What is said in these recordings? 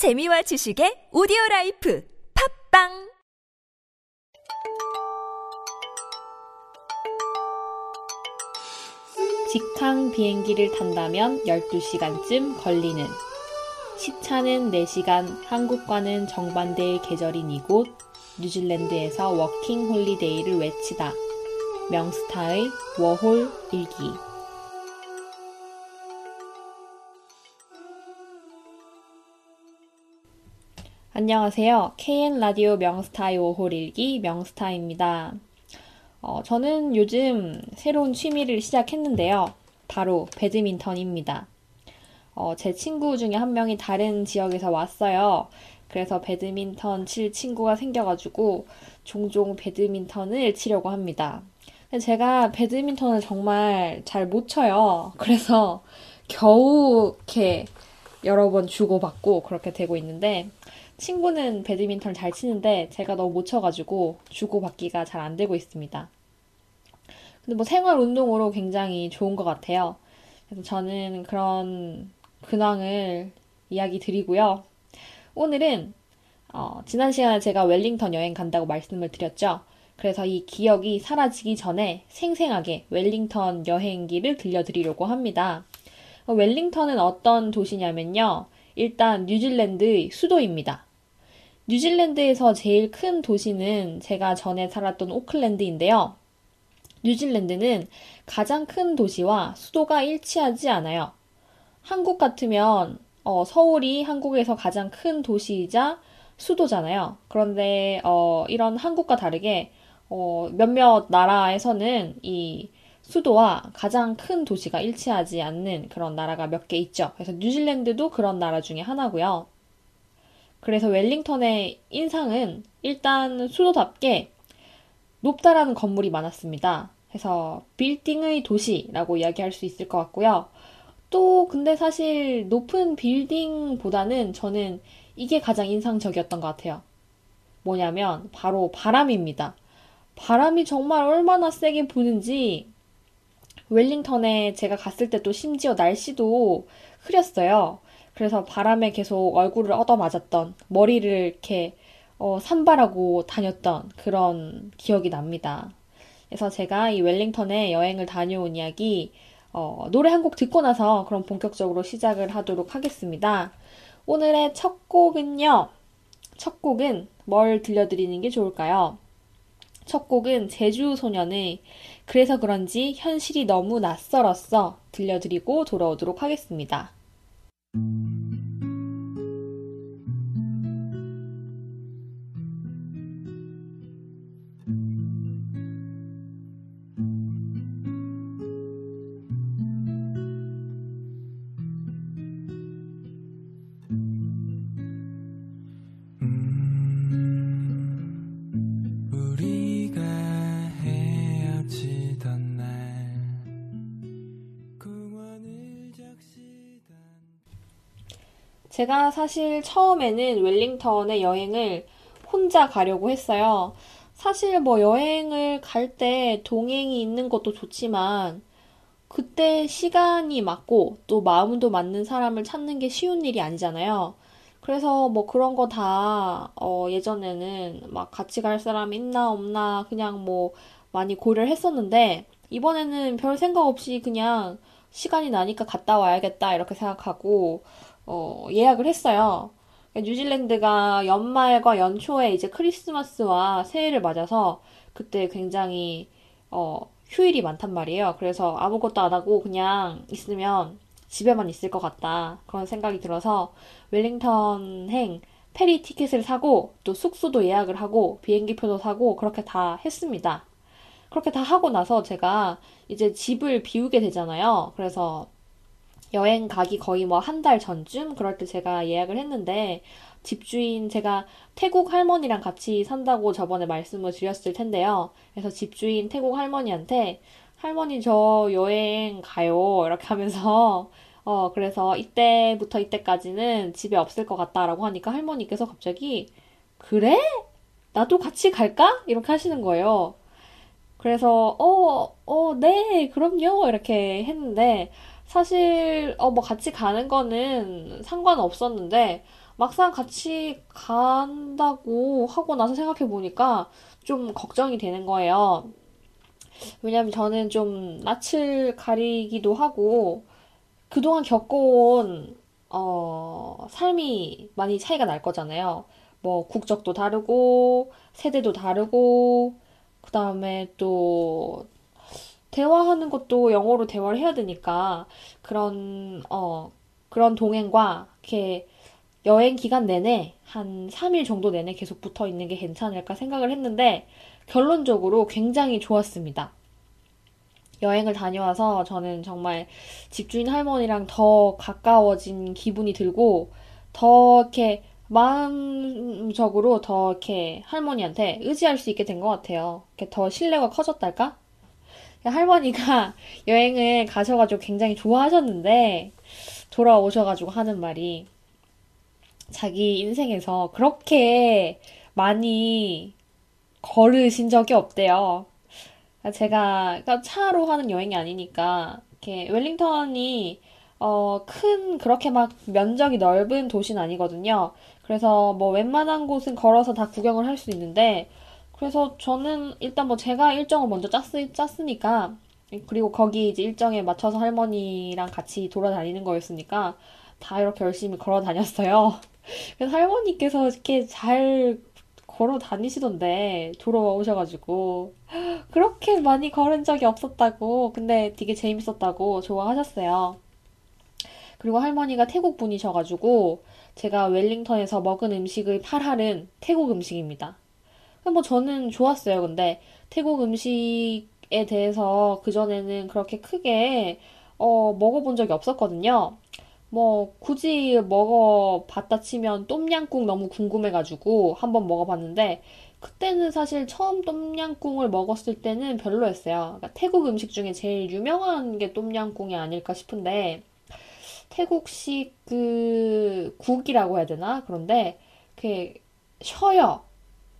재미와 지식의 오디오 라이프 팟빵 직항 비행기를 탄다면 12시간쯤 걸리는 시차는 4시간, 한국과는 정반대의 계절인 이곳, 뉴질랜드에서 워킹 홀리데이를 외치다. 명스타의 워홀 일기. 안녕하세요. KN 라디오 명스타의 워홀 일기 명스타입니다. 어, 저는 요즘 새로운 취미를 시작했는데요. 바로 배드민턴입니다. 어, 제 친구 중에 한 명이 다른 지역에서 왔어요. 그래서 배드민턴 칠 친구가 생겨가지고 종종 배드민턴을 치려고 합니다. 제가 배드민턴을 정말 잘 못 쳐요. 그래서 겨우 이렇게 여러 번 주고받고 그렇게 되고 있는데 친구는 배드민턴을 잘 치는데 제가 너무 못 쳐가지고 주고받기가 잘 안 되고 있습니다. 근데 뭐 생활 운동으로 굉장히 좋은 것 같아요. 그래서 저는 그런 근황을 이야기 드리고요. 오늘은 어, 지난 시간에 제가 웰링턴 여행 간다고 말씀을 드렸죠. 그래서 이 기억이 사라지기 전에 생생하게 웰링턴 여행기를 들려드리려고 합니다. 어, 웰링턴은 어떤 도시냐면요. 일단 뉴질랜드의 수도입니다. 뉴질랜드에서 제일 큰 도시는 제가 전에 살았던 오클랜드인데요. 뉴질랜드는 가장 큰 도시와 수도가 일치하지 않아요. 한국 같으면 어, 서울이 한국에서 가장 큰 도시이자 수도잖아요. 그런데 어, 이런 한국과 다르게 어, 몇몇 나라에서는 이 수도와 가장 큰 도시가 일치하지 않는 그런 나라가 몇 개 있죠. 그래서 뉴질랜드도 그런 나라 중에 하나고요. 그래서 웰링턴의 인상은 일단 수도답게 높다라는 건물이 많았습니다. 그래서 빌딩의 도시라고 이야기할 수 있을 것 같고요. 또 근데 사실 높은 빌딩보다는 저는 이게 가장 인상적이었던 것 같아요. 뭐냐면 바로 바람입니다. 바람이 정말 얼마나 세게 부는지 웰링턴에 제가 갔을 때 또 심지어 날씨도 흐렸어요. 그래서 바람에 계속 얼굴을 얻어맞았던 머리를 이렇게 어, 산발하고 다녔던 그런 기억이 납니다. 그래서 제가 이 웰링턴에 여행을 다녀온 이야기 어, 노래 한 곡 듣고 나서 그럼 본격적으로 시작을 하도록 하겠습니다. 오늘의 첫 곡은요. 첫 곡은 뭘 들려드리는 게 좋을까요? 첫 곡은 제주 소년의 그래서 그런지 현실이 너무 낯설었어 들려드리고 돌아오도록 하겠습니다. Thank you. 제가 사실 처음에는 웰링턴에 여행을 혼자 가려고 했어요. 사실 뭐 여행을 갈 때 동행이 있는 것도 좋지만 그때 시간이 맞고 또 마음도 맞는 사람을 찾는 게 쉬운 일이 아니잖아요. 그래서 뭐 그런 거 다, 어, 예전에는 막 같이 갈 사람 있나 없나 그냥 뭐 많이 고려를 했었는데 이번에는 별 생각 없이 그냥 시간이 나니까 갔다 와야겠다 이렇게 생각하고 어, 예약을 했어요. 뉴질랜드가 연말과 연초에 이제 크리스마스와 새해를 맞아서 그때 굉장히 어, 휴일이 많단 말이에요. 그래서 아무것도 안 하고 그냥 있으면 집에만 있을 것 같다. 그런 생각이 들어서 웰링턴행 페리 티켓을 사고 또 숙소도 예약을 하고 비행기표도 사고 그렇게 다 했습니다. 그렇게 다 하고 나서 제가 이제 집을 비우게 되잖아요. 그래서 여행 가기 거의 뭐 한 달 전쯤 그럴 때 제가 예약을 했는데 집주인 제가 태국 할머니랑 같이 산다고 저번에 말씀을 드렸을 텐데요. 그래서 집주인 태국 할머니한테 할머니 저 여행 가요 이렇게 하면서 어 그래서 이때부터 이때까지는 집에 없을 것 같다라고 하니까 할머니께서 갑자기 그래? 나도 같이 갈까? 이렇게 하시는 거예요. 그래서 어, 어, 네, 그럼요. 이렇게 했는데 사실 어 뭐 같이 가는 거는 상관없었는데 막상 같이 간다고 하고 나서 생각해 보니까 좀 걱정이 되는 거예요. 왜냐면 저는 좀 낯을 가리기도 하고 그동안 겪어온 어, 삶이 많이 차이가 날 거잖아요. 뭐 국적도 다르고 세대도 다르고 그다음에 또 대화하는 것도 영어로 대화를 해야 되니까 그런 어 그런 동행과 이렇게 여행 기간 내내 한 3일 정도 내내 계속 붙어 있는 게 괜찮을까 생각을 했는데 결론적으로 굉장히 좋았습니다. 여행을 다녀와서 저는 정말 집주인 할머니랑 더 가까워진 기분이 들고 더 이렇게 마음적으로 더 이렇게 할머니한테 의지할 수 있게 된 것 같아요. 이렇게 더 신뢰가 커졌달까? 할머니가 여행을 가셔가지고 굉장히 좋아하셨는데 돌아오셔가지고 하는 말이 자기 인생에서 그렇게 많이 걸으신 적이 없대요. 제가 그러니까 차로 하는 여행이 아니니까 이렇게 웰링턴이 어, 큰 그렇게 막 면적이 넓은 도시는 아니거든요. 그래서 뭐 웬만한 곳은 걸어서 다 구경을 할 수 있는데 그래서 저는 일단 뭐 제가 일정을 먼저 짰으, 짰으니까 그리고 거기 이제 일정에 맞춰서 할머니랑 같이 돌아다니는 거였으니까 다 이렇게 열심히 걸어 다녔어요. 그래서 할머니께서 이렇게 잘 걸어 다니시던데 돌아오셔가지고 그렇게 많이 걸은 적이 없었다고 근데 되게 재밌었다고 좋아하셨어요. 그리고 할머니가 태국 분이셔가지고 제가 웰링턴에서 먹은 음식의 8할은 태국 음식입니다. 뭐 저는 좋았어요. 근데 태국 음식에 대해서 그전에는 그렇게 크게 어, 먹어본 적이 없었거든요. 뭐 굳이 먹어봤다 치면 똠양꿍 너무 궁금해가지고 한번 먹어봤는데 그때는 사실 처음 똠양꿍을 먹었을 때는 별로였어요. 그러니까 태국 음식 중에 제일 유명한 게 똠양꿍이 아닐까 싶은데 태국식 그 국이라고 해야 되나? 그런데 그게 쉬어요.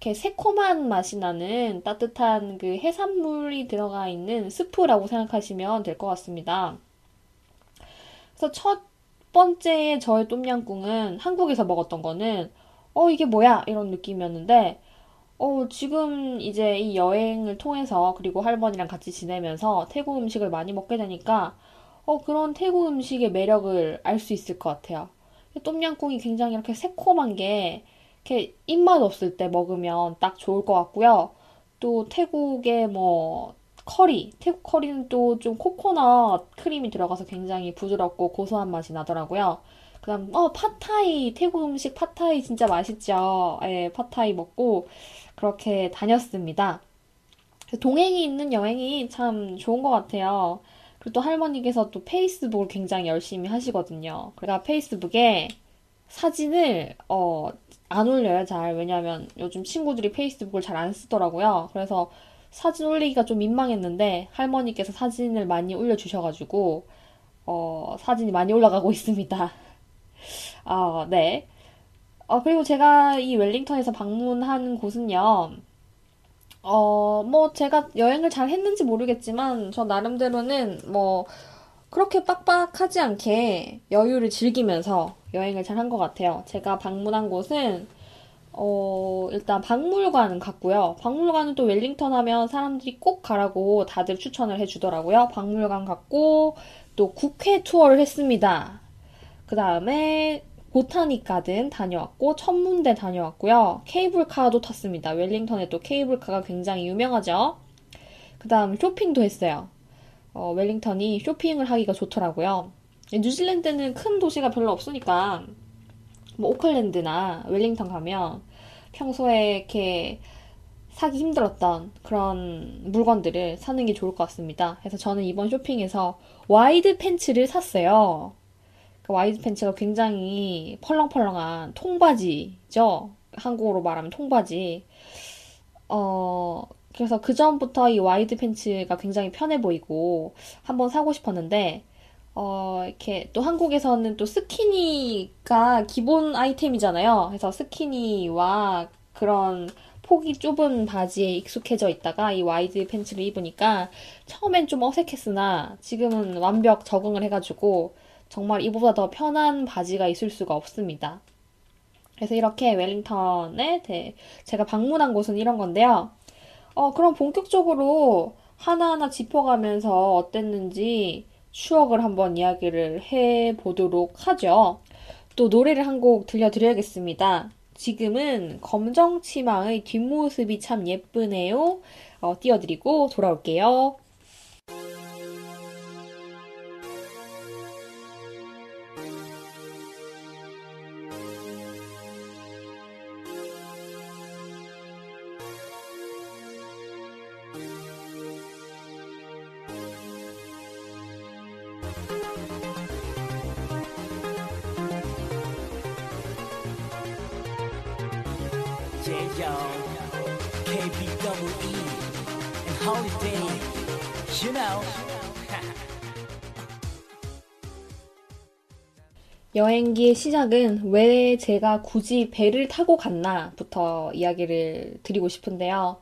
이렇게 새콤한 맛이 나는 따뜻한 그 해산물이 들어가 있는 스프라고 생각하시면 될 것 같습니다. 그래서 첫 번째 저의 똠양꿍은 한국에서 먹었던 거는 어 이게 뭐야 이런 느낌이었는데 어 지금 이제 이 여행을 통해서 그리고 할머니랑 같이 지내면서 태국 음식을 많이 먹게 되니까 어 그런 태국 음식의 매력을 알 수 있을 것 같아요. 똠양꿍이 굉장히 이렇게 새콤한 게 이렇게 입맛 없을 때 먹으면 딱 좋을 것 같고요. 또 태국의 뭐 커리, 태국 커리는 또 좀 코코넛 크림이 들어가서 굉장히 부드럽고 고소한 맛이 나더라고요. 그 다음, 어, 팟타이, 태국 음식 팟타이 진짜 맛있죠. 예, 팟타이 먹고 그렇게 다녔습니다. 동행이 있는 여행이 참 좋은 것 같아요. 그리고 또 할머니께서 또 페이스북을 굉장히 열심히 하시거든요. 그러니까 페이스북에 사진을, 어, 안 올려요, 잘. 왜냐면 요즘 친구들이 페이스북을 잘 안 쓰더라고요. 그래서 사진 올리기가 좀 민망했는데 할머니께서 사진을 많이 올려주셔가지고 어, 사진이 많이 올라가고 있습니다. 아, 네. 어, 그리고 제가 이 웰링턴에서 방문한 곳은요. 어, 뭐 제가 여행을 잘 했는지 모르겠지만 저 나름대로는 뭐 그렇게 빡빡하지 않게 여유를 즐기면서 여행을 잘 한 것 같아요. 제가 방문한 곳은 어, 일단 박물관 갔고요. 박물관은 또 웰링턴 하면 사람들이 꼭 가라고 다들 추천을 해주더라고요. 박물관 갔고, 또 국회 투어를 했습니다. 그 다음에 보타닉 가든 다녀왔고, 천문대 다녀왔고요. 케이블카도 탔습니다. 웰링턴에 또 케이블카가 굉장히 유명하죠. 그 다음 쇼핑도 했어요. 어, 웰링턴이 쇼핑을 하기가 좋더라고요. 뉴질랜드는 큰 도시가 별로 없으니까 뭐 오클랜드나 웰링턴 가면 평소에 이렇게 사기 힘들었던 그런 물건들을 사는 게 좋을 것 같습니다. 그래서 저는 이번 쇼핑에서 와이드 팬츠를 샀어요. 그 와이드 팬츠가 굉장히 펄렁펄렁한 통바지죠. 한국어로 말하면 통바지. 어, 그래서 그 전부터 이 와이드 팬츠가 굉장히 편해 보이고 한번 사고 싶었는데 어, 이렇게 또 한국에서는 또 skinny가 기본 아이템이잖아요. 그래서 skinny와 그런 폭이 좁은 바지에 익숙해져 있다가 이 와이드 팬츠를 입으니까 처음엔 좀 어색했으나 지금은 완벽 적응을 해가지고 정말 이보다 더 편한 바지가 있을 수가 없습니다. 그래서 이렇게 웰링턴에 대- 제가 방문한 곳은 이런 건데요. 어, 그럼 본격적으로 하나하나 짚어가면서 어땠는지 추억을 한번 이야기를 해보도록 하죠. 또 노래를 한 곡 들려드려야겠습니다. 지금은 검정 치마의 뒷모습이 참 예쁘네요. 어, 띄워드리고 돌아올게요. 여행기의 시작은 왜 제가 굳이 배를 타고 갔나부터 이야기를 드리고 싶은데요.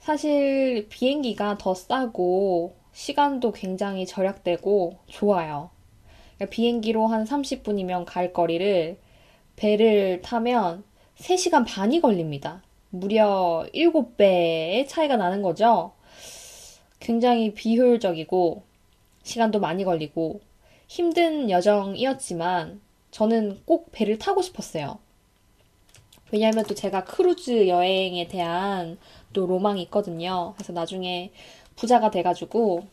사실 비행기가 더 싸고 시간도 굉장히 절약되고 좋아요. 그러니까 비행기로 한 30분이면 갈 거리를 배를 타면 3시간 반이 걸립니다. 무려 7배의 차이가 나는 거죠. 굉장히 비효율적이고 시간도 많이 걸리고 힘든 여정이었지만 저는 꼭 배를 타고 싶었어요. 왜냐하면 또 제가 크루즈 여행에 대한 또 로망이 있거든요. 그래서 나중에 부자가 돼가지고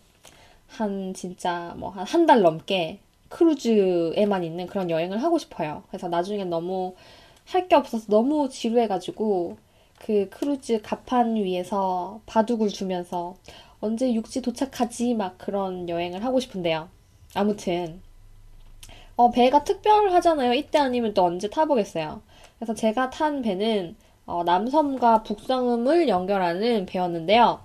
한 진짜 뭐 한 한 달 넘게 크루즈에만 있는 그런 여행을 하고 싶어요. 그래서 나중에 너무 할 게 없어서 너무 지루해가지고 그 크루즈 갑판 위에서 바둑을 두면서 언제 육지 도착하지 막 그런 여행을 하고 싶은데요. 아무튼 어, 배가 특별하잖아요. 이때 아니면 또 언제 타보겠어요. 그래서 제가 탄 배는 어, 남섬과 북섬을 연결하는 배였는데요.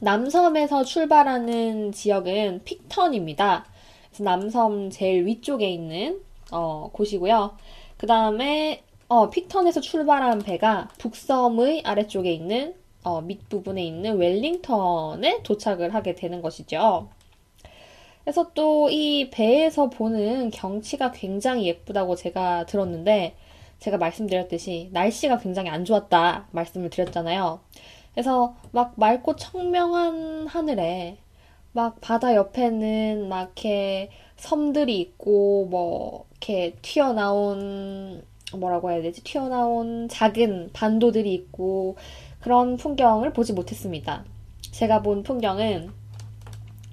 남섬에서 출발하는 지역은 픽턴입니다. 그래서 남섬 제일 위쪽에 있는 어, 곳이고요. 그 다음에 어, 픽턴에서 출발한 배가 북섬의 아래쪽에 있는 어, 밑부분에 있는 웰링턴에 도착을 하게 되는 것이죠. 그래서 또 이 배에서 보는 경치가 굉장히 예쁘다고 제가 들었는데 제가 말씀드렸듯이 날씨가 굉장히 안 좋았다 말씀을 드렸잖아요. 그래서 막 맑고 청명한 하늘에 막 바다 옆에는 막 이렇게 섬들이 있고 뭐 이렇게 튀어나온 뭐라고 해야 되지? 튀어나온 작은 반도들이 있고 그런 풍경을 보지 못했습니다. 제가 본 풍경은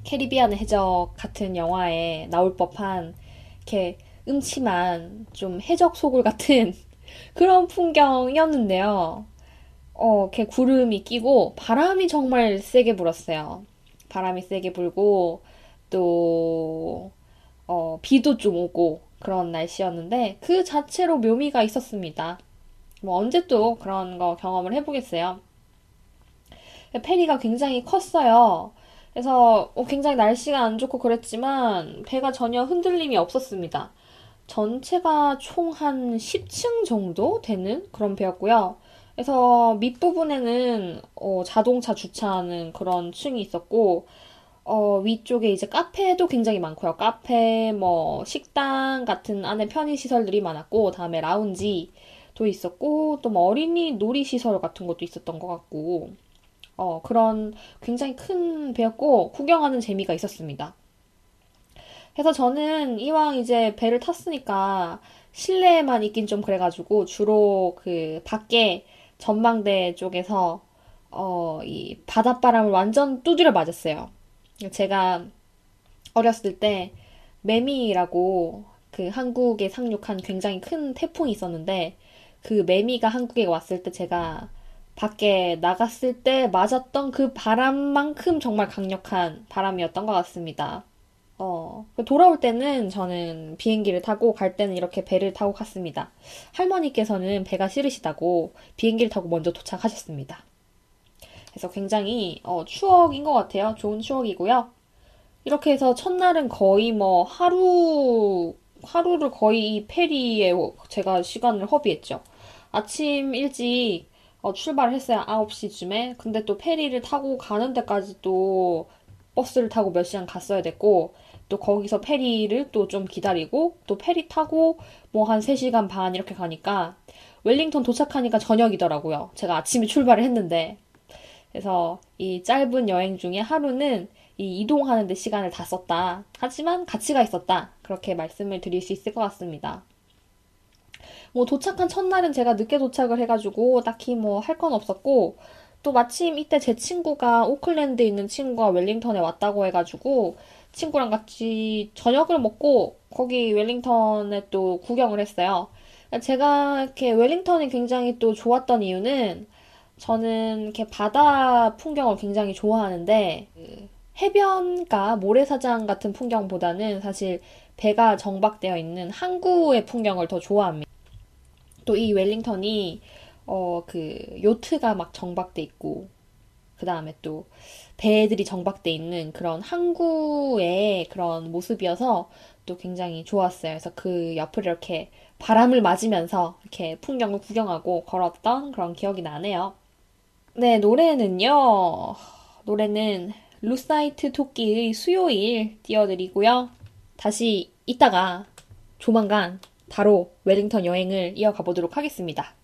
캐리비안 해적 같은 영화에 나올 법한 이렇게 음침한 좀 해적 소굴 같은 그런 풍경이었는데요. 어, 이렇게 구름이 끼고 바람이 정말 세게 불었어요. 바람이 세게 불고 또 어, 비도 좀 오고 그런 날씨였는데 그 자체로 묘미가 있었습니다. 뭐 언제 또 그런 거 경험을 해보겠어요. 페리가 굉장히 컸어요. 그래서 어, 굉장히 날씨가 안 좋고 그랬지만 배가 전혀 흔들림이 없었습니다. 전체가 총 한 10층 정도 되는 그런 배였고요. 그래서 밑부분에는 어, 자동차 주차하는 그런 층이 있었고 어, 위쪽에 이제 카페도 굉장히 많고요. 카페, 뭐 식당 같은 안에 편의 시설들이 많았고 다음에 라운지도 있었고 또 뭐 어린이 놀이 시설 같은 것도 있었던 것 같고 어, 그런 굉장히 큰 배였고 구경하는 재미가 있었습니다. 그래서 저는 이왕 이제 배를 탔으니까 실내에만 있긴 좀 그래가지고 주로 그 밖에 전망대 쪽에서 어, 이 바닷바람을 완전 두드려 맞았어요. 제가 어렸을 때 매미라고 그 한국에 상륙한 굉장히 큰 태풍이 있었는데 그 매미가 한국에 왔을 때 제가 밖에 나갔을 때 맞았던 그 바람만큼 정말 강력한 바람이었던 것 같습니다. 어, 돌아올 때는 저는 비행기를 타고 갈 때는 이렇게 배를 타고 갔습니다. 할머니께서는 배가 싫으시다고 비행기를 타고 먼저 도착하셨습니다. 그래서 굉장히 어, 추억인 것 같아요. 좋은 추억이고요. 이렇게 해서 첫날은 거의 뭐 하루, 하루를 거의 이 페리에 제가 시간을 허비했죠. 아침 일찍 어, 출발했어요. 9시쯤에. 근데 또 페리를 타고 가는 데까지 또 버스를 타고 몇 시간 갔어야 됐고, 또 거기서 페리를 또 좀 기다리고 또 페리 타고 뭐 한 3시간 반 이렇게 가니까 웰링턴 도착하니까 저녁이더라고요. 제가 아침에 출발을 했는데. 그래서 이 짧은 여행 중에 하루는 이 이동하는 데 시간을 다 썼다. 하지만 가치가 있었다. 그렇게 말씀을 드릴 수 있을 것 같습니다. 뭐 도착한 첫날은 제가 늦게 도착을 해가지고 딱히 뭐 할 건 없었고 또 마침 이때 제 친구가 오클랜드에 있는 친구가 웰링턴에 왔다고 해가지고 친구랑 같이 저녁을 먹고 거기 웰링턴에 또 구경을 했어요. 제가 이렇게 웰링턴이 굉장히 또 좋았던 이유는 저는 이렇게 바다 풍경을 굉장히 좋아하는데 그 해변가 모래사장 같은 풍경보다는 사실 배가 정박되어 있는 항구의 풍경을 더 좋아합니다. 또 이 웰링턴이 어 그 요트가 막 정박돼 있고 그 다음에 또 배들이 정박돼 있는 그런 항구의 그런 모습이어서 또 굉장히 좋았어요. 그래서 그 옆을 이렇게 바람을 맞으면서 이렇게 풍경을 구경하고 걸었던 그런 기억이 나네요. 네, 노래는요. 노래는 루사이트 토끼의 수요일 띄워드리고요. 다시 이따가 조만간 바로 웰링턴 여행을 이어가 보도록 하겠습니다.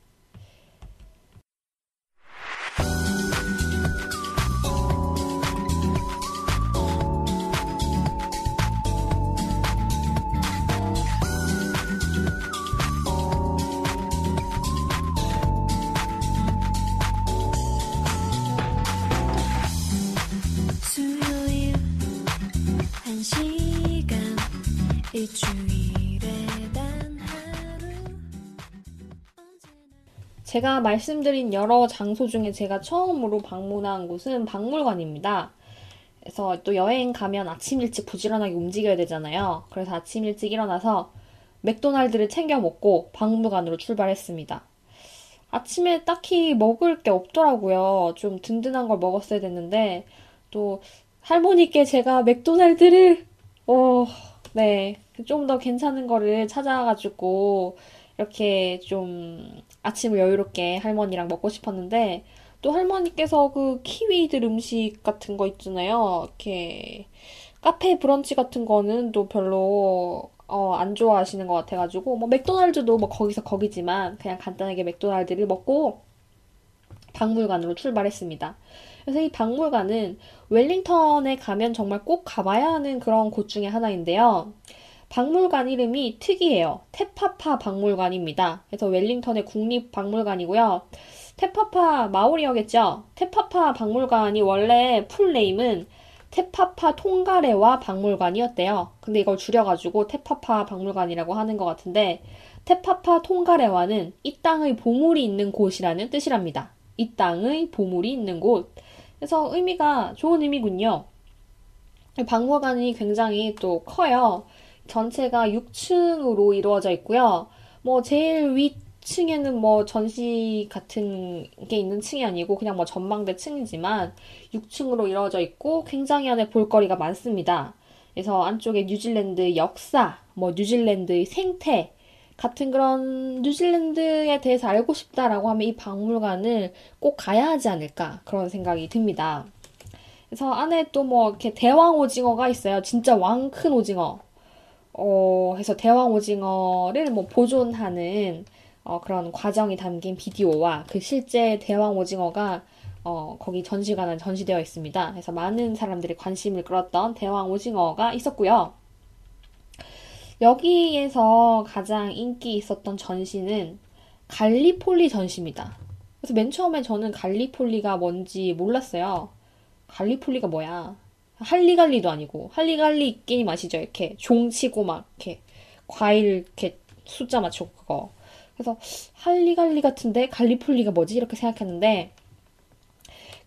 제가 말씀드린 여러 장소 중에 제가 처음으로 방문한 곳은 박물관입니다. 그래서 또 여행 가면 아침 일찍 부지런하게 움직여야 되잖아요. 그래서 아침 일찍 일어나서 맥도날드를 챙겨 먹고 박물관으로 출발했습니다. 아침에 딱히 먹을 게 없더라고요. 좀 든든한 걸 먹었어야 됐는데, 또 할머니께 제가 맥도날드를, 어, 네, 좀 더 괜찮은 거를 찾아가지고, 이렇게 좀 아침을 여유롭게 할머니랑 먹고 싶었는데, 또 할머니께서 그 키위들 음식 같은 거 있잖아요. 이렇게 카페 브런치 같은 거는 또 별로 어, 안 좋아하시는 것 같아가지고 뭐 맥도날드도 뭐 거기서 거기지만 그냥 간단하게 맥도날드를 먹고 박물관으로 출발했습니다. 그래서 이 박물관은 웰링턴에 가면 정말 꼭 가봐야 하는 그런 곳 중에 하나인데요. 박물관 이름이 특이해요. 테파파 박물관입니다. 그래서 웰링턴의 국립박물관이고요. 테파파 마오리어겠죠? 테파파 박물관이 원래 풀네임은 테파파 통가레와 박물관이었대요. 근데 이걸 줄여가지고 테파파 박물관이라고 하는 것 같은데, 테파파 통가레와는 이 땅의 보물이 있는 곳이라는 뜻이랍니다. 이 땅의 보물이 있는 곳. 그래서 의미가 좋은 의미군요. 박물관이 굉장히 또 커요. 전체가 6층으로 이루어져 있고요. 뭐 제일 위층에는 뭐 전시 같은 게 있는 층이 아니고 그냥 뭐 전망대 층이지만 6층으로 이루어져 있고 굉장히 안에 볼거리가 많습니다. 그래서 안쪽에 뉴질랜드 역사, 뭐 뉴질랜드의 생태 같은 그런 뉴질랜드에 대해서 알고 싶다라고 하면 이 박물관을 꼭 가야 하지 않을까 그런 생각이 듭니다. 그래서 안에 또 뭐 이렇게 대왕 오징어가 있어요. 진짜 왕 큰 오징어. 어, 해서 대왕 오징어를 뭐 보존하는 어, 그런 과정이 담긴 비디오와 그 실제 대왕 오징어가 어, 거기 전시관에 전시되어 있습니다. 그래서 많은 사람들이 관심을 끌었던 대왕 오징어가 있었고요. 여기에서 가장 인기 있었던 전시는 갈리폴리 전시입니다. 그래서 맨 처음에 저는 갈리폴리가 뭔지 몰랐어요. 갈리폴리가 뭐야? 할리갈리도 아니고 할리갈리 게임 아시죠? 이렇게 종 치고 막 이렇게 과일 이렇게 숫자 맞추고 그거. 그래서 할리갈리 같은데 갈리폴리가 뭐지? 이렇게 생각했는데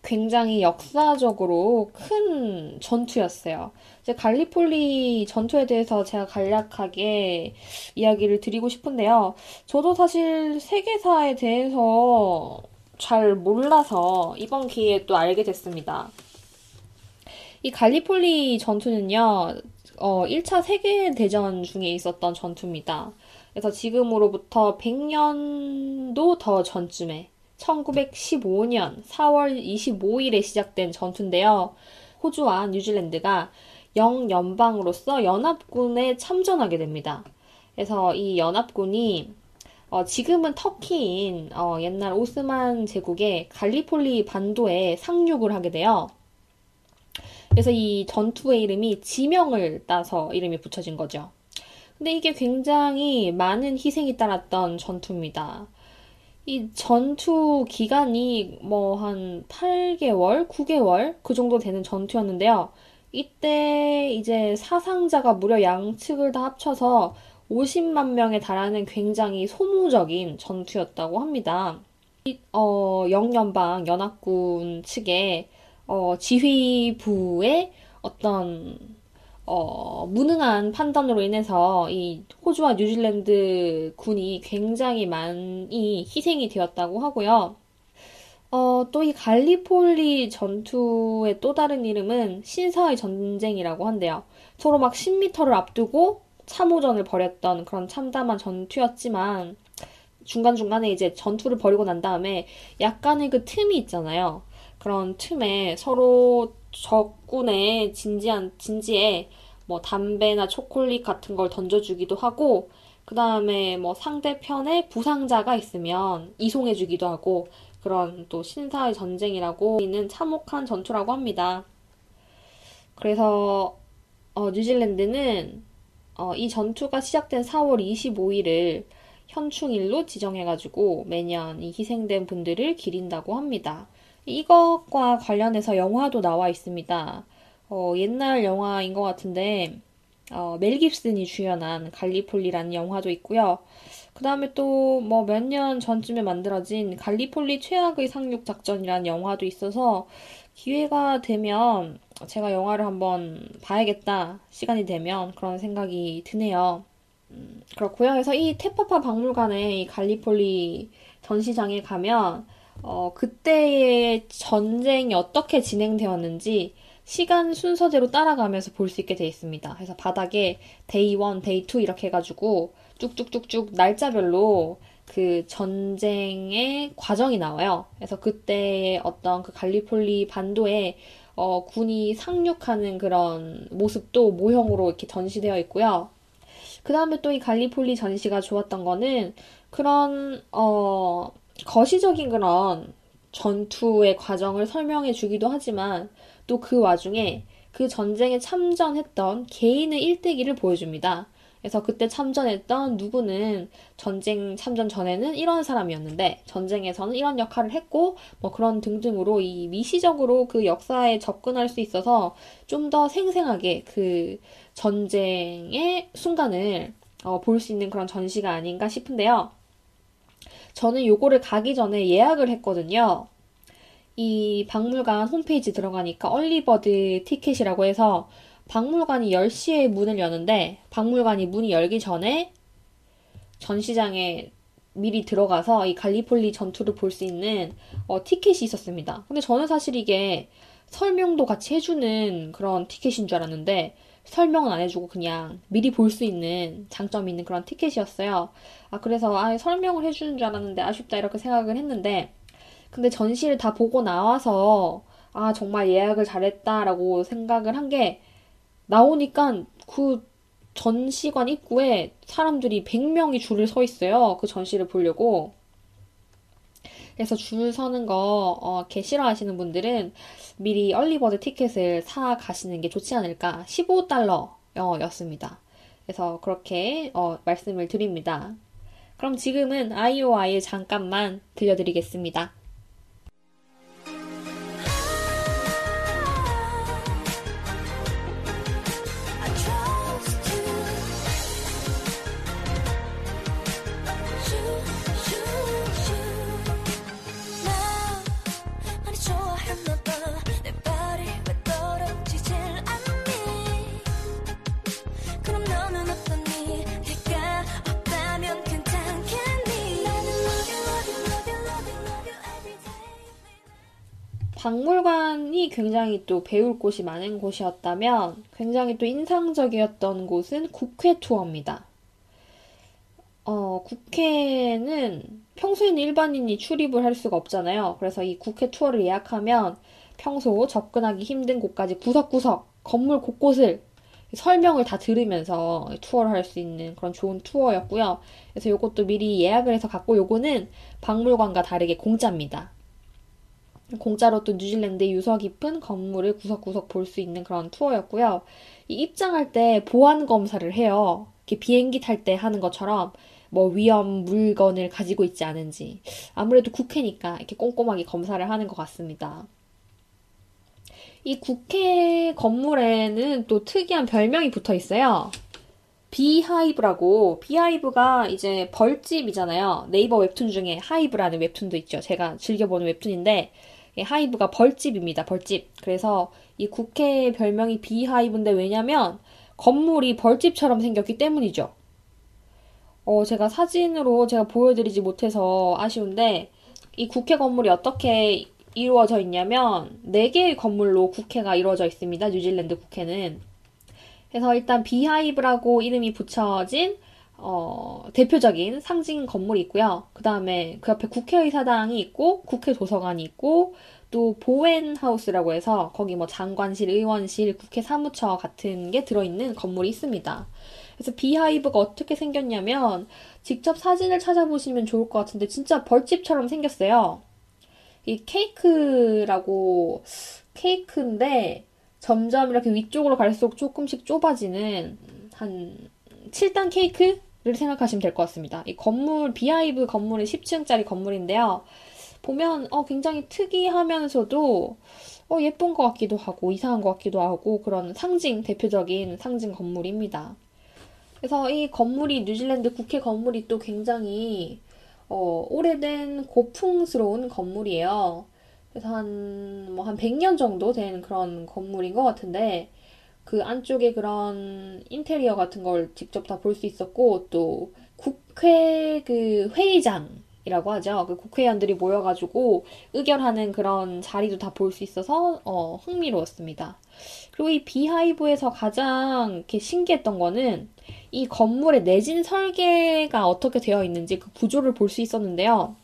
굉장히 역사적으로 큰 전투였어요. 이제 갈리폴리 전투에 대해서 제가 간략하게 이야기를 드리고 싶은데요. 저도 사실 세계사에 대해서 잘 몰라서 이번 기회에 또 알게 됐습니다. 이 갈리폴리 전투는요, 어, 1차 세계대전 중에 있었던 전투입니다. 그래서 지금으로부터 100년도 더 전쯤에 1915년 4월 25일에 시작된 전투인데요. 호주와 뉴질랜드가 영연방으로서 연합군에 참전하게 됩니다. 그래서 이 연합군이 어, 지금은 터키인 어, 옛날 오스만 제국의 갈리폴리 반도에 상륙을 하게 돼요. 그래서 이 전투의 이름이 지명을 따서 이름이 붙여진 거죠. 근데 이게 굉장히 많은 희생이 따랐던 전투입니다. 이 전투 기간이 뭐 한 8개월, 9개월 그 정도 되는 전투였는데요. 이때 이제 사상자가 무려 양측을 다 합쳐서 50만 명에 달하는 굉장히 소모적인 전투였다고 합니다. 이, 어, 영연방 연합군 측의 어, 지휘부의 어떤 어, 무능한 판단으로 인해서 이 호주와 뉴질랜드 군이 굉장히 많이 희생이 되었다고 하고요. 어, 또 이 갈리폴리 전투의 또 다른 이름은 신사의 전쟁이라고 한대요. 서로 막 10m를 앞두고 참호전을 벌였던 그런 참담한 전투였지만 중간중간에 이제 전투를 벌이고 난 다음에 약간의 그 틈이 있잖아요. 그런 틈에 서로 적군의 진지한, 진지에 뭐 담배나 초콜릿 같은 걸 던져주기도 하고, 그 다음에 뭐 상대편에 부상자가 있으면 이송해주기도 하고, 그런 또 신사의 전쟁이라고 있는 참혹한 전투라고 합니다. 그래서, 어, 뉴질랜드는 어, 이 전투가 시작된 4월 25일을 현충일로 지정해가지고 매년 이 희생된 분들을 기린다고 합니다. 이것과 관련해서 영화도 나와 있습니다. 어, 옛날 영화인 것 같은데, 어, 멜 깁슨이 주연한 갈리폴리라는 영화도 있고요. 그 다음에 또 뭐 몇 년 전쯤에 만들어진 갈리폴리 최악의 상륙 작전이라는 영화도 있어서 기회가 되면 제가 영화를 한번 봐야겠다. 시간이 되면 그런 생각이 드네요. 음, 그렇고요. 그래서 이 테파파 박물관의 이 갈리폴리 전시장에 가면 어, 그때의 전쟁이 어떻게 진행되었는지 시간 순서대로 따라가면서 볼 수 있게 되어 있습니다. 그래서 바닥에 Day 1, Day 2 이렇게 해가지고 쭉쭉쭉쭉 날짜별로 그 전쟁의 과정이 나와요. 그래서 그때 어떤 그 갈리폴리 반도에 어, 군이 상륙하는 그런 모습도 모형으로 이렇게 전시되어 있고요. 그 다음에 또 이 갈리폴리 전시가 좋았던 거는 그런, 어, 거시적인 그런 전투의 과정을 설명해 주기도 하지만 또 그 와중에 그 전쟁에 참전했던 개인의 일대기를 보여줍니다. 그래서 그때 참전했던 누구는 전쟁 참전 전에는 이런 사람이었는데 전쟁에서는 이런 역할을 했고 뭐 그런 등등으로 이 미시적으로 그 역사에 접근할 수 있어서 좀 더 생생하게 그 전쟁의 순간을 어, 볼 수 있는 그런 전시가 아닌가 싶은데요. 저는 요거를 가기 전에 예약을 했거든요. 이 박물관 홈페이지 들어가니까 얼리버드 티켓이라고 해서 박물관이 10시에 문을 여는데 박물관이 문이 열기 전에 전시장에 미리 들어가서 이 갈리폴리 전투를 볼 수 있는 어, 티켓이 있었습니다. 근데 저는 사실 이게 설명도 같이 해주는 그런 티켓인 줄 알았는데 설명은 안 해주고 그냥 미리 볼 수 있는 장점이 있는 그런 티켓이었어요. 아, 그래서 아, 설명을 해주는 줄 알았는데 아쉽다 이렇게 생각을 했는데 근데 전시를 다 보고 나와서 아, 정말 예약을 잘했다라고 생각을 한게 나오니까 그 전시관 입구에 사람들이 100명이 줄을 서 있어요. 그 전시를 보려고. 그래서 줄 서는 거, 어, 이렇게 싫어하시는 분들은 미리 얼리버드 티켓을 사 가시는 게 좋지 않을까. 15달러 였습니다. 그래서 그렇게, 어, 말씀을 드립니다. 그럼 지금은 아이오아이 잠깐만 들려드리겠습니다. 박물관이 굉장히 또 배울 곳이 많은 곳이었다면 굉장히 또 인상적이었던 곳은 국회 투어입니다. 어, 국회는 평소에는 일반인이 출입을 할 수가 없잖아요. 그래서 이 국회 투어를 예약하면 평소 접근하기 힘든 곳까지 구석구석 건물 곳곳을 설명을 다 들으면서 투어를 할 수 있는 그런 좋은 투어였고요. 그래서 이것도 미리 예약을 해서 갖고 요거는 박물관과 다르게 공짜입니다. 공짜로 또 뉴질랜드의 유서 깊은 건물을 구석구석 볼 수 있는 그런 투어였고요. 이 입장할 때 보안 검사를 해요. 이렇게 비행기 탈 때 하는 것처럼 뭐 위험 물건을 가지고 있지 않은지 아무래도 국회니까 이렇게 꼼꼼하게 검사를 하는 것 같습니다. 이 국회 건물에는 또 특이한 별명이 붙어 있어요. Beehive라고 Beehive가 이제 벌집이잖아요. 네이버 웹툰 중에 Hive라는 웹툰도 있죠. 제가 즐겨보는 웹툰인데 hive가 벌집입니다. 벌집. 그래서 이 국회 별명이 Beehive인데 왜냐면 건물이 벌집처럼 생겼기 때문이죠. 어, 제가 사진으로 제가 보여드리지 못해서 아쉬운데 이 국회 건물이 어떻게 이루어져 있냐면 4개의 건물로 국회가 이루어져 있습니다. 뉴질랜드 국회는. 그래서 일단 Beehive라고 이름이 붙여진 어, 대표적인 상징 건물이 있고요. 그 다음에 그 옆에 국회의사당이 있고, 국회 도서관이 있고, 또 보웬하우스라고 해서 거기 뭐 장관실, 의원실, 국회 사무처 같은 게 들어있는 건물이 있습니다. 그래서 Beehive가 어떻게 생겼냐면 직접 사진을 찾아보시면 좋을 것 같은데 진짜 벌집처럼 생겼어요. 이 케이크라고 케이크인데 점점 이렇게 위쪽으로 갈수록 조금씩 좁아지는 한 7단 케이크 를 생각하시면 될 것 같습니다. 이 건물 비하이브 건물은 10층짜리 건물인데요. 보면 어 굉장히 특이하면서도 어 예쁜 것 같기도 하고 이상한 것 같기도 하고 그런 상징 대표적인 상징 건물입니다. 그래서 이 건물이 뉴질랜드 국회 건물이 또 굉장히 어, 오래된 고풍스러운 건물이에요. 그래서 한, 뭐, 한 100년 정도 된 그런 건물인 것 같은데, 그 안쪽에 그런 인테리어 같은 걸 직접 다 볼 수 있었고, 또, 국회 그 회의장이라고 하죠. 그 국회의원들이 모여가지고 의결하는 그런 자리도 다 볼 수 있어서, 어, 흥미로웠습니다. 그리고 이 비하이브에서 가장 이렇게 신기했던 거는, 이 건물의 내진 설계가 어떻게 되어 있는지 그 구조를 볼 수 있었는데요.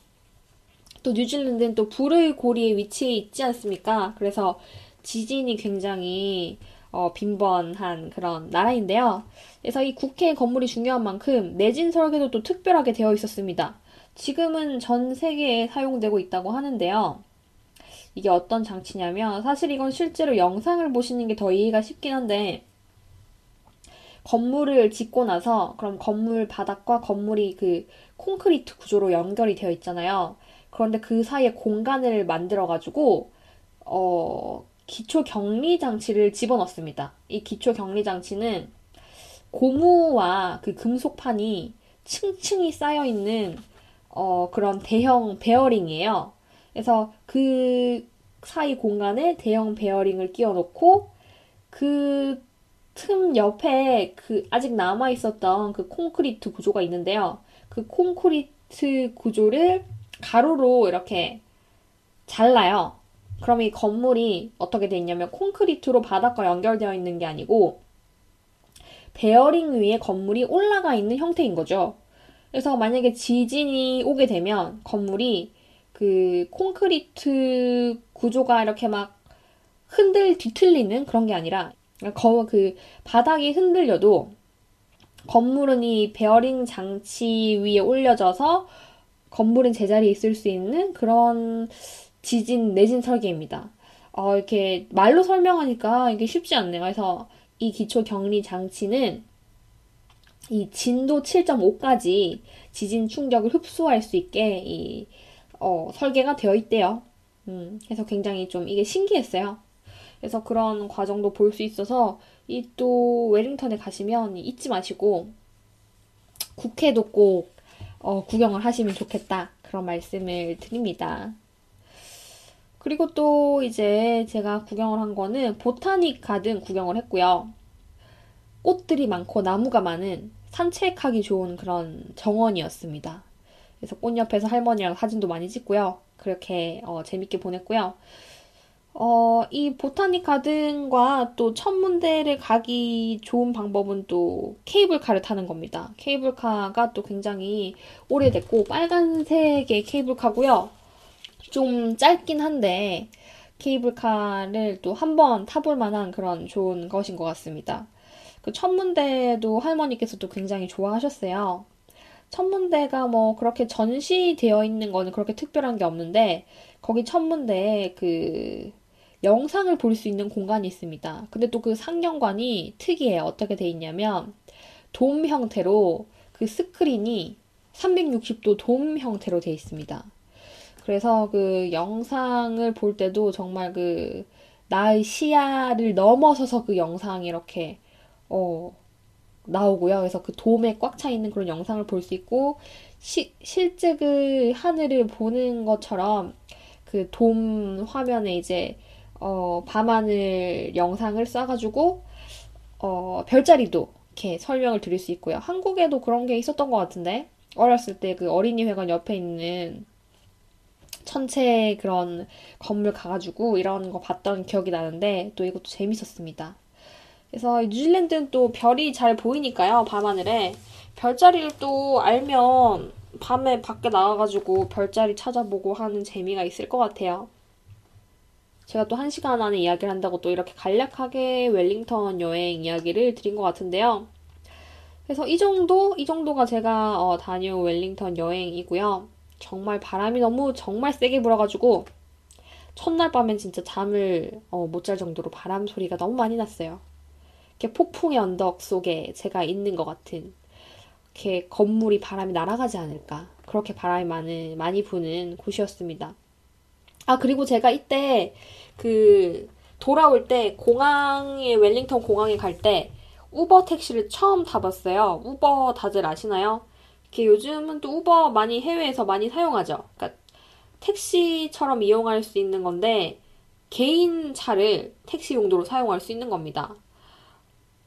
또 뉴질랜드는 또 불의 고리에 위치해 있지 않습니까? 그래서 지진이 굉장히 어, 빈번한 그런 나라인데요. 그래서 이 국회 건물이 중요한 만큼 내진 설계도 또 특별하게 되어 있었습니다. 지금은 전 세계에 사용되고 있다고 하는데요. 이게 어떤 장치냐면 사실 이건 실제로 영상을 보시는 게 더 이해가 쉽긴 한데 건물을 짓고 나서 그럼 건물 바닥과 건물이 그 콘크리트 구조로 연결이 되어 있잖아요. 그런데 그 사이에 공간을 만들어 가지고 어 기초 격리 장치를 집어넣습니다. 이 기초 격리 장치는 고무와 그 금속판이 층층이 쌓여 있는 어 그런 대형 베어링이에요. 그래서 그 사이 공간에 대형 베어링을 끼워 놓고 그 틈 옆에 그 아직 남아 있었던 그 콘크리트 구조가 있는데요. 그 콘크리트 구조를 가로로 이렇게 잘라요. 그럼 이 건물이 어떻게 돼 있냐면 콘크리트로 바닥과 연결되어 있는 게 아니고 베어링 위에 건물이 올라가 있는 형태인 거죠. 그래서 만약에 지진이 오게 되면 건물이 그 콘크리트 구조가 이렇게 막 흔들 뒤틀리는 그런 게 아니라 거, 그 바닥이 흔들려도 건물은 이 베어링 장치 위에 올려져서 건물은 제자리에 있을 수 있는 그런 지진 내진 설계입니다. 어, 이렇게 말로 설명하니까 이게 쉽지 않네요. 그래서 이 기초 격리 장치는 이 진도 7.5까지 지진 충격을 흡수할 수 있게 이 어, 설계가 되어 있대요. 음, 그래서 굉장히 좀 이게 신기했어요. 그래서 그런 과정도 볼 수 있어서 이또 웰링턴에 가시면 잊지 마시고 국회도 꼭 어, 구경을 하시면 좋겠다 그런 말씀을 드립니다. 그리고 또 이제 제가 구경을 한 거는 보타닉 가든 구경을 했고요. 꽃들이 많고 나무가 많은 산책하기 좋은 그런 정원이었습니다. 그래서 꽃 옆에서 할머니랑 사진도 많이 찍고요. 그렇게 어, 재밌게 보냈고요. 어, 이 보타닉 가든과 또 천문대를 가기 좋은 방법은 또 케이블카를 타는 겁니다. 케이블카가 또 굉장히 오래됐고 빨간색의 케이블카고요. 좀 짧긴 한데 케이블카를 또 한 번 타볼 만한 그런 좋은 것인 것 같습니다. 그 천문대도 할머니께서도 굉장히 좋아하셨어요. 천문대가 뭐 그렇게 전시되어 있는 거는 그렇게 특별한 게 없는데 거기 천문대에 그 영상을 볼 수 있는 공간이 있습니다. 근데 또 그 상영관이 특이해요. 어떻게 돼 있냐면 돔 형태로 그 스크린이 360도 돔 형태로 돼 있습니다. 그래서 그 영상을 볼 때도 정말 그 나의 시야를 넘어서서 그 영상이 이렇게 어 나오고요. 그래서 그 돔에 꽉 차 있는 그런 영상을 볼 수 있고 시, 실제 그 하늘을 보는 것처럼 그 돔 화면에 이제 어 밤하늘 영상을 쏴가지고 어 별자리도 이렇게 설명을 드릴 수 있고요. 한국에도 그런 게 있었던 것 같은데 어렸을 때 그 어린이 회관 옆에 있는 천체 그런 건물 가가지고 이런 거 봤던 기억이 나는데 또 이것도 재밌었습니다. 그래서 뉴질랜드는 또 별이 잘 보이니까요, 밤하늘에. 별자리를 또 알면 밤에 밖에 나가가지고 별자리 찾아보고 하는 재미가 있을 것 같아요. 제가 또 한 시간 안에 이야기를 한다고 또 이렇게 간략하게 웰링턴 여행 이야기를 드린 것 같은데요. 그래서 이 정도, 이 정도가 제가 어, 다녀온 웰링턴 여행이고요. 정말 바람이 너무 정말 세게 불어가지고 첫날 밤엔 진짜 잠을 어, 못 잘 정도로 바람 소리가 너무 많이 났어요. 이렇게 폭풍의 언덕 속에 제가 있는 것 같은 이렇게 건물이 바람이 날아가지 않을까 그렇게 바람이 많은 많이 부는 곳이었습니다. 아 그리고 제가 이때 그 돌아올 때 공항에 웰링턴 공항에 갈 때 우버 택시를 처음 타봤어요. 우버 다들 아시나요? 이렇게 요즘은 또 우버 많이 해외에서 많이 사용하죠. 그러니까 택시처럼 이용할 수 있는 건데 개인 차를 택시 용도로 사용할 수 있는 겁니다.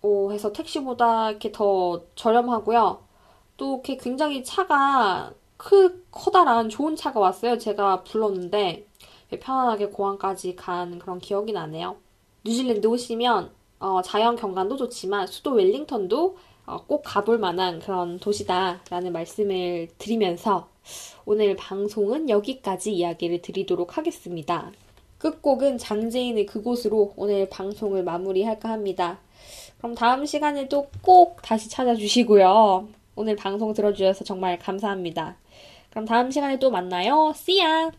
어, 해서 택시보다 이렇게 더 저렴하고요. 또 이렇게 굉장히 차가 크, 커다란 좋은 차가 왔어요. 제가 불렀는데 편안하게 공항까지 간 그런 기억이 나네요. 뉴질랜드 오시면 어, 자연 경관도 좋지만 수도 웰링턴도 어, 꼭 가볼 만한 그런 도시다라는 말씀을 드리면서 오늘 방송은 여기까지 이야기를 드리도록 하겠습니다. 끝곡은 장재인의 그곳으로 오늘 방송을 마무리할까 합니다. 그럼 다음 시간에도 꼭 다시 찾아주시고요. 오늘 방송 들어주셔서 정말 감사합니다. 그럼 다음 시간에 또 만나요. See ya!